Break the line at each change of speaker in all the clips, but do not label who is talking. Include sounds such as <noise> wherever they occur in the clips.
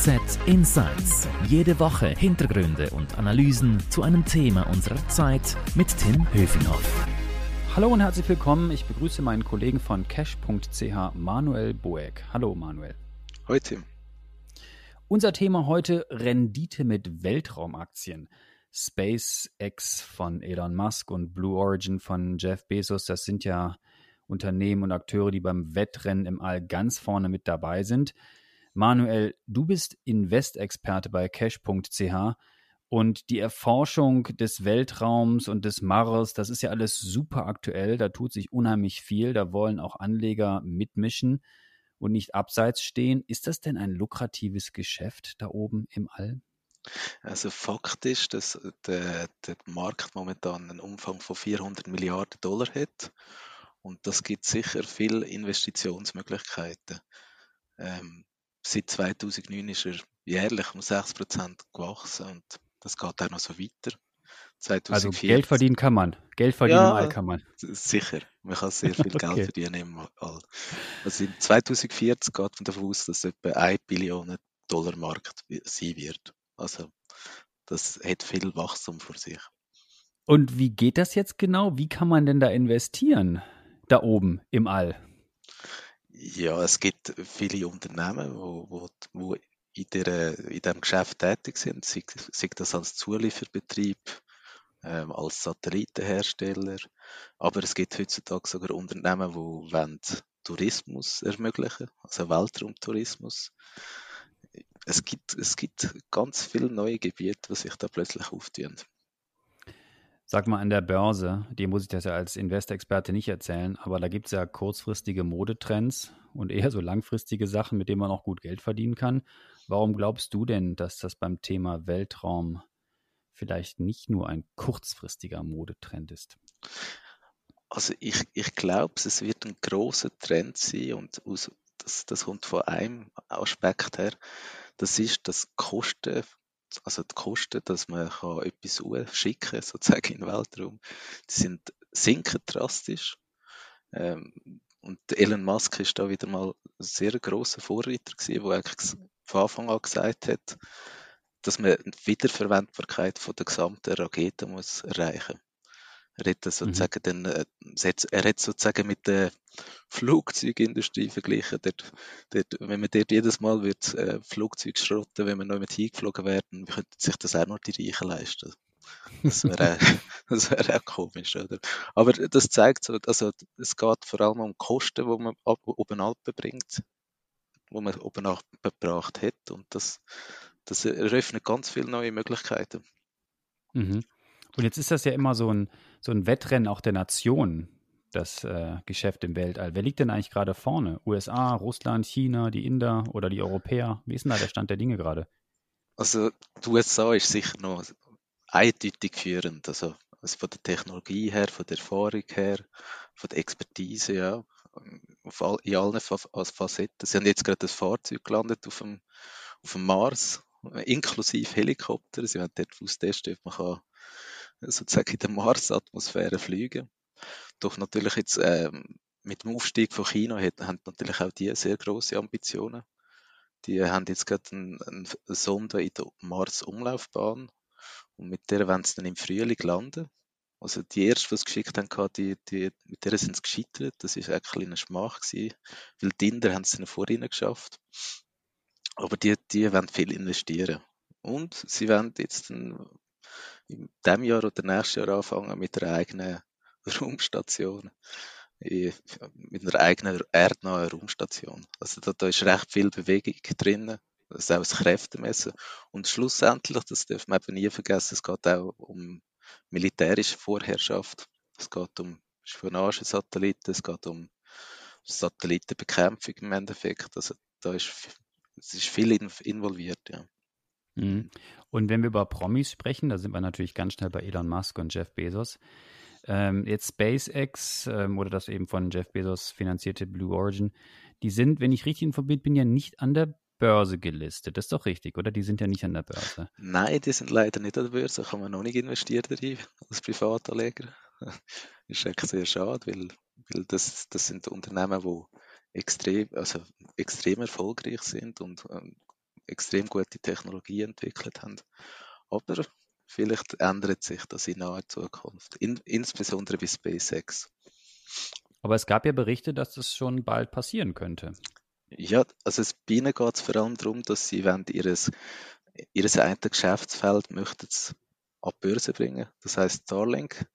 NZZ Insights. Jede Woche Hintergründe und Analysen zu einem Thema unserer Zeit mit Tim Höfinghoff.
Hallo und herzlich willkommen. Ich begrüße meinen Kollegen von cash.ch, Manuel Boeck. Hallo Manuel.
Hallo Tim.
Unser Thema heute Rendite mit Weltraumaktien. SpaceX von Elon Musk und Blue Origin von Jeff Bezos, das sind ja Unternehmen und Akteure, die beim Wettrennen im All ganz vorne mit dabei sind. Manuel, du bist Investexperte bei cash.ch und die Erforschung des Weltraums und des Mars, das ist ja alles super aktuell, da tut sich unheimlich viel, da wollen auch Anleger mitmischen und nicht abseits stehen. Ist das denn ein lukratives Geschäft da oben im All?
Also Fakt ist, dass der, der Markt momentan einen Umfang von 400 Milliarden Dollar hat und das gibt sicher viele Investitionsmöglichkeiten. Ähm, seit 2009 ist er jährlich um 6% gewachsen und das geht auch noch so weiter.
2040. Also Geld verdienen kann man. Geld verdienen ja, kann man.
Sicher. Man kann sehr viel <laughs> Geld okay. verdienen im All. Also in 2040 geht man davon aus, dass es etwa 1 Billion Dollar Markt sein wird. Also das hat viel Wachstum vor sich.
Und wie geht das jetzt genau? Wie kann man denn da investieren? Da oben im All?
Ja, es gibt viele Unternehmen, wo, wo, wo in, diesem Geschäft tätig sind, sei, sei das als Zulieferbetrieb, ähm, als Satellitenhersteller, aber es gibt heutzutage sogar Unternehmen, die Tourismus ermöglichen, also Weltraumtourismus. Es gibt, es gibt ganz viele neue Gebiete, die sich da plötzlich auftun.
Sag mal, an der Börse, die muss ich das ja als Investexperte nicht erzählen, aber da gibt es ja kurzfristige Modetrends und eher so langfristige Sachen, mit denen man auch gut Geld verdienen kann. Warum glaubst du denn, dass das beim Thema Weltraum vielleicht nicht nur ein kurzfristiger Modetrend ist?
Also ich, ich glaube, es wird ein großer Trend sein und aus, das, das kommt von einem Aspekt her. Das ist, dass Kosten also die Kosten, dass man kann etwas schicken kann, sozusagen in den Weltraum, die sind, sinken drastisch. Ähm, und Elon Musk ist da wieder mal ein sehr großer Vorreiter der eigentlich von Anfang an gesagt hat, dass man die Wiederverwendbarkeit von der gesamten Rakete muss erreichen muss. Er hat, sozusagen mhm. dann, äh, er hat sozusagen mit der Flugzeugindustrie verglichen. Dort, dort, wenn man dort jedes Mal wird, äh, Flugzeug schrotten, wenn man neu mit hingeflogen werden, könnten sich das auch noch die Reichen leisten. Das wäre <laughs> das wär auch komisch, oder? Aber das zeigt so, also es geht vor allem um Kosten, die man ab, oben bringt, wo man oben gebracht hat. Und das, das eröffnet ganz viele neue Möglichkeiten.
Mhm. Und jetzt ist das ja immer so ein, so ein Wettrennen auch der Nationen, das äh, Geschäft im Weltall. Wer liegt denn eigentlich gerade vorne? USA, Russland, China, die Inder oder die Europäer? Wie ist denn da der Stand der Dinge gerade?
Also die USA ist sicher noch eindeutig führend. Also, also von der Technologie her, von der Erfahrung her, von der Expertise, ja. Auf all, in allen Facetten. Sie haben jetzt gerade das Fahrzeug gelandet auf dem, auf dem Mars, inklusive Helikopter. Sie werden dort austesten, ob man kann sozusagen in der Mars-Atmosphäre fliegen. Doch natürlich jetzt ähm, mit dem Aufstieg von China hat, haben natürlich auch die sehr große Ambitionen. Die haben jetzt gerade eine ein Sonde in der Mars-Umlaufbahn und mit der wollen sie dann im Frühling landen. Also die erste, die sie geschickt haben, die, die, mit der sind sie gescheitert. Das war eigentlich eine Schmach gewesen, weil die Inder haben es dann vorhin geschafft. Aber die, die wollen viel investieren. Und sie wollen jetzt in diesem Jahr oder nächstes Jahr anfangen mit einer eigenen Raumstation. Mit einer eigenen erdnahen Raumstation. Also da, da ist recht viel Bewegung drin. Das ist auch das Kräftemessen. Und schlussendlich, das darf man eben nie vergessen, es geht auch um militärische Vorherrschaft. Es geht um Spionagesatelliten, es geht um Satellitenbekämpfung im Endeffekt. Also da ist, es ist viel involviert, ja.
Mhm. Und wenn wir über Promis sprechen, da sind wir natürlich ganz schnell bei Elon Musk und Jeff Bezos. Ähm, jetzt SpaceX ähm, oder das eben von Jeff Bezos finanzierte Blue Origin, die sind, wenn ich richtig informiert bin, ja nicht an der Börse gelistet. Das ist doch richtig, oder? Die sind ja nicht an der Börse.
Nein, die sind leider nicht an der Börse. Da kann man noch nicht investieren darin <laughs> als Privatanleger. <laughs> Ist eigentlich sehr schade, weil, weil das, das sind Unternehmen, die extrem, also extrem erfolgreich sind und ähm, extrem gute Technologie entwickelt haben. Aber vielleicht ändert sich das in naher Zukunft, in, insbesondere bei SpaceX.
Aber es gab ja Berichte, dass das schon bald passieren könnte.
Ja, also es, bei ihnen geht es vor allem darum, dass sie wollen ihres, ihres eine Geschäftsfeld möchten an die Börse bringen. Das heißt Starlink,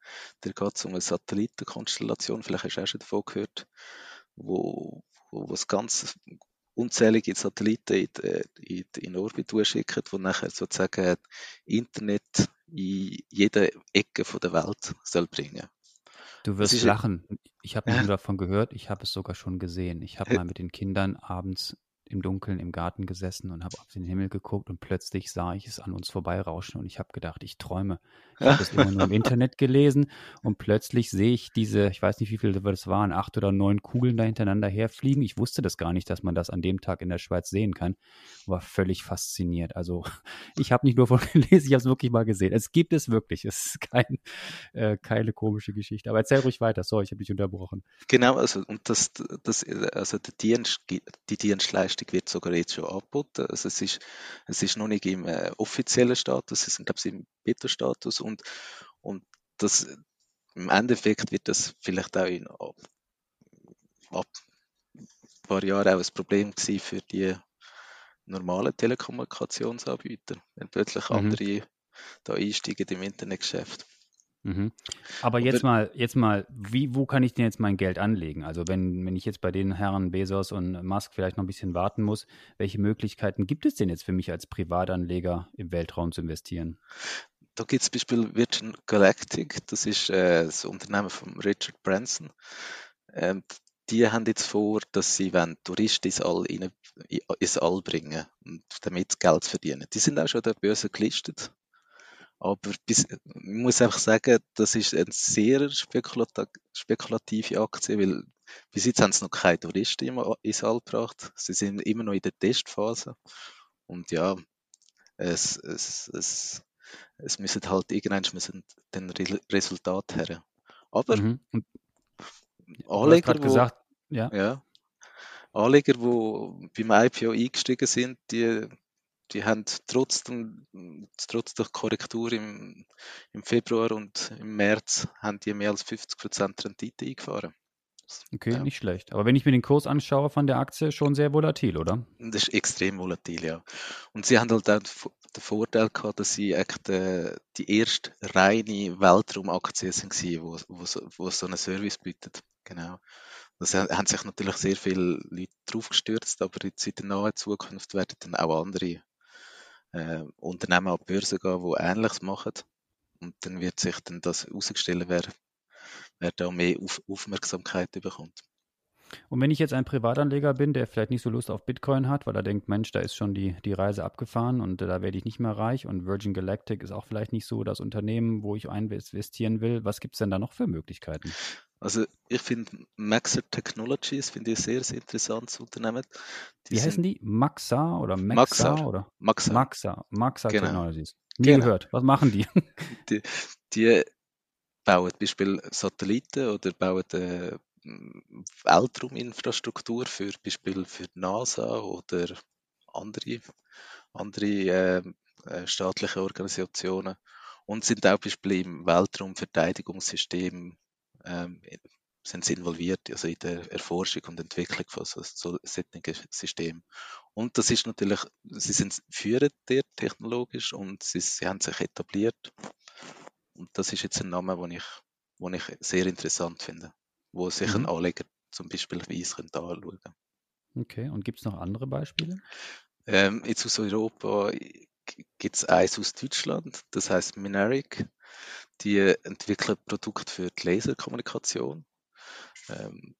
der geht um eine Satellitenkonstellation, vielleicht hast du auch schon davon gehört, wo, wo es ganz unzählige Satelliten in, in, in Orbit schicken, die nachher sozusagen Internet in jede Ecke der Welt soll bringen.
Du wirst lachen. Ich habe nicht nur davon gehört, ich habe es sogar schon gesehen. Ich habe mal mit den Kindern abends im Dunkeln im Garten gesessen und habe auf den Himmel geguckt und plötzlich sah ich es an uns vorbeirauschen und ich habe gedacht, ich träume. Ich habe es immer nur im Internet gelesen und plötzlich sehe ich diese, ich weiß nicht, wie viele das waren, acht oder neun Kugeln da hintereinander herfliegen. Ich wusste das gar nicht, dass man das an dem Tag in der Schweiz sehen kann. War völlig fasziniert. Also <laughs> ich habe nicht nur von <laughs> gelesen, ich habe es wirklich mal gesehen. Es gibt es wirklich. Es ist kein, äh, keine komische Geschichte. Aber erzähl ruhig weiter. Sorry, ich habe dich unterbrochen.
Genau, also und das, das also der Dienst, die Dienstleistung Leistung wird sogar jetzt schon angeboten. Also es ist, es ist noch nicht im äh, offiziellen Status, es ist, glaube ich, im Beta-Status und, und das, im Endeffekt wird das vielleicht auch in ab, ab ein paar Jahren auch ein Problem gewesen für die normalen Telekommunikationsanbieter, wenn plötzlich mhm. andere da einsteigen im Internetgeschäft.
Mhm. Aber jetzt mal, jetzt mal, wie, wo kann ich denn jetzt mein Geld anlegen? Also wenn, wenn ich jetzt bei den Herren Bezos und Musk vielleicht noch ein bisschen warten muss, welche Möglichkeiten gibt es denn jetzt für mich als Privatanleger im Weltraum zu investieren?
Da gibt es Beispiel Virgin Galactic, das ist äh, das Unternehmen von Richard Branson. Ähm, die haben jetzt vor, dass sie wollen Touristen ins All, rein, ins All bringen und damit Geld verdienen. Die sind auch schon der Börse gelistet. Aber bis, ich muss einfach sagen, das ist eine sehr spekulative Aktie, weil bis jetzt haben sie noch keine Touristen ins All gebracht. Sie sind immer noch in der Testphase. Und ja, es, es, es, es müssen halt irgendwann müssen den Resultat her. Aber mhm. Anleger, wo,
gesagt, ja.
ja. Anleger, die beim IPO eingestiegen sind, die die haben trotz, dem, trotz der Korrektur im, im Februar und im März haben die mehr als 50% Rendite eingefahren.
Okay, ja. nicht schlecht. Aber wenn ich mir den Kurs anschaue von der Aktie, schon sehr volatil, oder?
Das ist extrem volatil, ja. Und sie haben halt auch den Vorteil gehabt, dass sie echt äh, die erste reine Weltraumaktie sind, wo, wo, wo so einen Service bietet. Genau. Das haben sich natürlich sehr viele Leute drauf gestürzt, aber jetzt in der nahen Zukunft werden dann auch andere äh, Unternehmen an die Börse gehen, die Ähnliches machen. Und dann wird sich dann das herausstellen, wer, wer da mehr Auf Aufmerksamkeit bekommt.
Und wenn ich jetzt ein Privatanleger bin, der vielleicht nicht so Lust auf Bitcoin hat, weil er denkt, Mensch, da ist schon die, die Reise abgefahren und da werde ich nicht mehr reich und Virgin Galactic ist auch vielleicht nicht so das Unternehmen, wo ich investieren will, was gibt es denn da noch für Möglichkeiten?
Also ich finde Maxer Technologies finde ich ein sehr, sehr interessantes Unternehmen.
Die Wie heißen die? Maxa oder Maxa
Maxar.
oder
Maxar.
Maxa, Maxa
Genau.
Technologies. Nie
Genau.
gehört. Was machen die?
Die, die bauen zum Beispiel Satelliten oder bauen äh, Weltrauminfrastruktur für Beispiel für NASA oder andere, andere äh, äh, staatliche Organisationen und sind auch Beispiel im Weltraumverteidigungssystem ähm, sind involviert, also in der Erforschung und Entwicklung von so, so solchen Systemen. Und das ist natürlich, sie sind führend technologisch und sie, sie haben sich etabliert. Und das ist jetzt ein Name, den ich, den ich sehr interessant finde, wo sich
Mhm.
ein Anleger zum Beispiel Weiss könnte anschauen
Okay, und gibt es noch andere Beispiele?
ähm, Jetzt aus Europa gibt es eins aus Deutschland, das heißt Minaric. Die entwickeln Produkte für die Laserkommunikation. Ähm,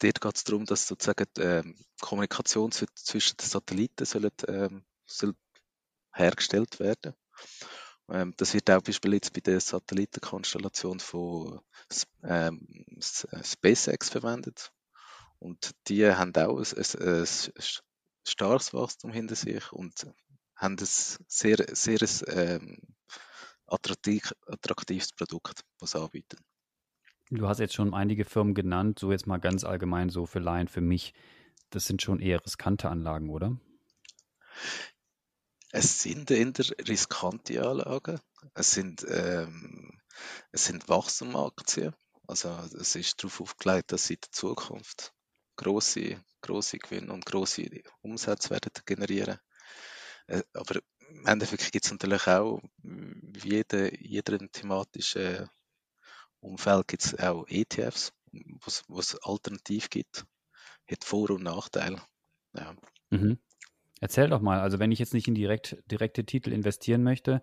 dort geht es darum, dass sozusagen die ähm, Kommunikation zw- zwischen den Satelliten sollen, ähm, soll hergestellt werden. Ähm, das wird auch beispielsweise bei der Satellitenkonstellation von ähm, äh, SpaceX verwendet. Und die haben auch ein, ein, ein starkes Wachstum hinter sich und haben ein sehr, sehr ähm, attraktiv, attraktives Produkt, was sie anbieten.
Du hast jetzt schon einige Firmen genannt, so jetzt mal ganz allgemein so für Laien, für mich. Das sind schon eher riskante Anlagen, oder?
Es sind eher riskante Anlagen. Es sind, ähm, es sind Wachstumaktien. Also es ist darauf aufgelegt, dass sie in der Zukunft große, große Gewinne und große Umsätze werden generieren. Äh, aber im Endeffekt gibt es natürlich auch, wie jeder, jeder thematischen Umfeld gibt es auch ETFs, wo es alternativ gibt. Hat Vor- und Nachteile. Ja.
Mhm. Erzähl doch mal, also wenn ich jetzt nicht in direkt, direkte Titel investieren möchte,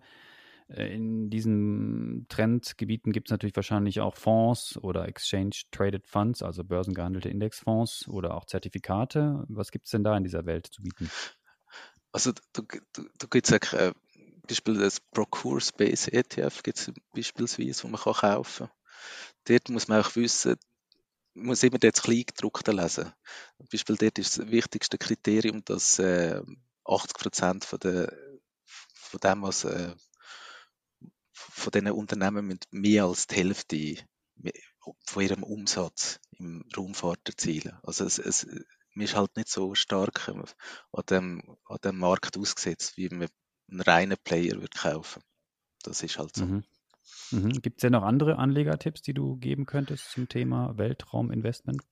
äh, in diesen Trendgebieten gibt es natürlich wahrscheinlich auch Fonds oder Exchange-Traded Funds, also börsengehandelte Indexfonds oder auch Zertifikate. Was gibt es denn da in dieser Welt zu bieten?
Also du, du, du gibt es äh, Beispiel das Procure Space ETF gibt's beispielsweise, wo man kann kaufen. Dort muss man auch wissen, muss immer das Kleingedruckte lesen. Zum Beispiel dort ist das wichtigste Kriterium, dass äh, 80 Prozent von, von dem, was äh, von diesen Unternehmen mit mehr als die Hälfte von ihrem Umsatz im Raumfahrt erzielen. Also es, es, man ist halt nicht so stark an dem, an dem Markt ausgesetzt, wie man einen reinen Player wird kaufen. Das ist halt so.
Mhm. Mhm. Gibt es denn noch andere Anlegertipps, die du geben könntest zum Thema Weltrauminvestment?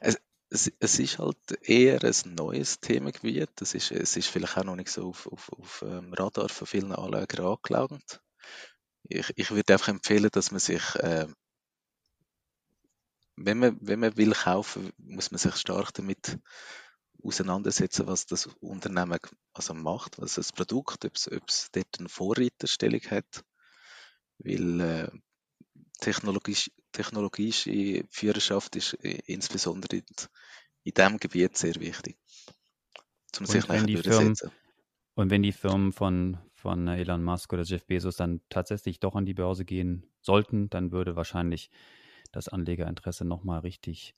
Es, es, es, ist halt eher ein neues Themengebiet. Es ist, es ist vielleicht auch noch nicht so auf, auf, auf ähm, Radar von vielen Anlegern angelangt. Ich, ich würde einfach empfehlen, dass man sich, äh, wenn, man, wenn man will kaufen, muss man sich stark damit auseinandersetzen, was das Unternehmen also macht, was das Produkt, ob es, ob es dort eine Vorreiterstellung hat weil äh, technologisch, technologische Führerschaft ist äh, insbesondere in, in diesem Gebiet sehr wichtig,
um sich nachher durchzusetzen. Und wenn die Firmen von, von Elon Musk oder Jeff Bezos dann tatsächlich doch an die Börse gehen sollten, dann würde wahrscheinlich das Anlegerinteresse nochmal richtig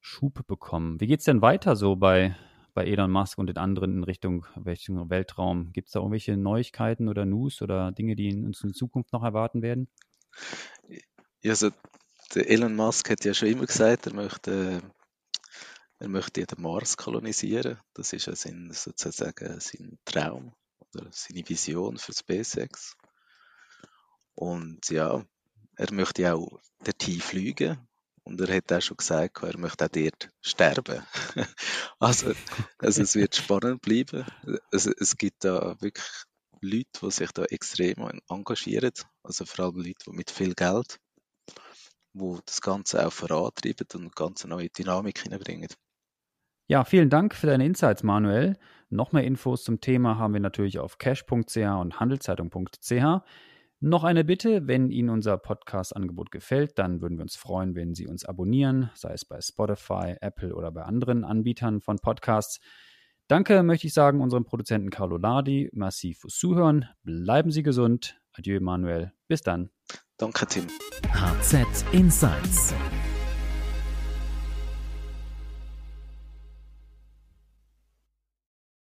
Schub bekommen. Wie geht es denn weiter so bei, bei Elon Musk und den anderen in Richtung, Richtung Weltraum? Gibt es da irgendwelche Neuigkeiten oder News oder Dinge, die uns in Zukunft noch erwarten werden?
Also der Elon Musk hat ja schon immer gesagt, er möchte, er möchte den Mars kolonisieren. Das ist ja sein, sozusagen sein Traum oder seine Vision für SpaceX. Und ja, er möchte auch dorthin fliegen und er hat auch schon gesagt, er möchte auch dort sterben. <laughs> also, also es wird spannend bleiben. Es, es gibt da wirklich Leute, die sich da extrem engagieren. Also vor allem Leute mit viel Geld, die das Ganze auch vorantreiben und eine ganz neue Dynamik hineinbringen.
Ja, vielen Dank für deine Insights, Manuel. Noch mehr Infos zum Thema haben wir natürlich auf cash.ch und handelszeitung.ch. Noch eine Bitte, wenn Ihnen unser Podcast-Angebot gefällt, dann würden wir uns freuen, wenn Sie uns abonnieren, sei es bei Spotify, Apple oder bei anderen Anbietern von Podcasts. Danke möchte ich sagen unserem Produzenten Carlo Lardi. Massiv fürs Zuhören. Bleiben Sie gesund. Adieu, Manuel. Bis dann.
Danke, Tim.
HZ Insights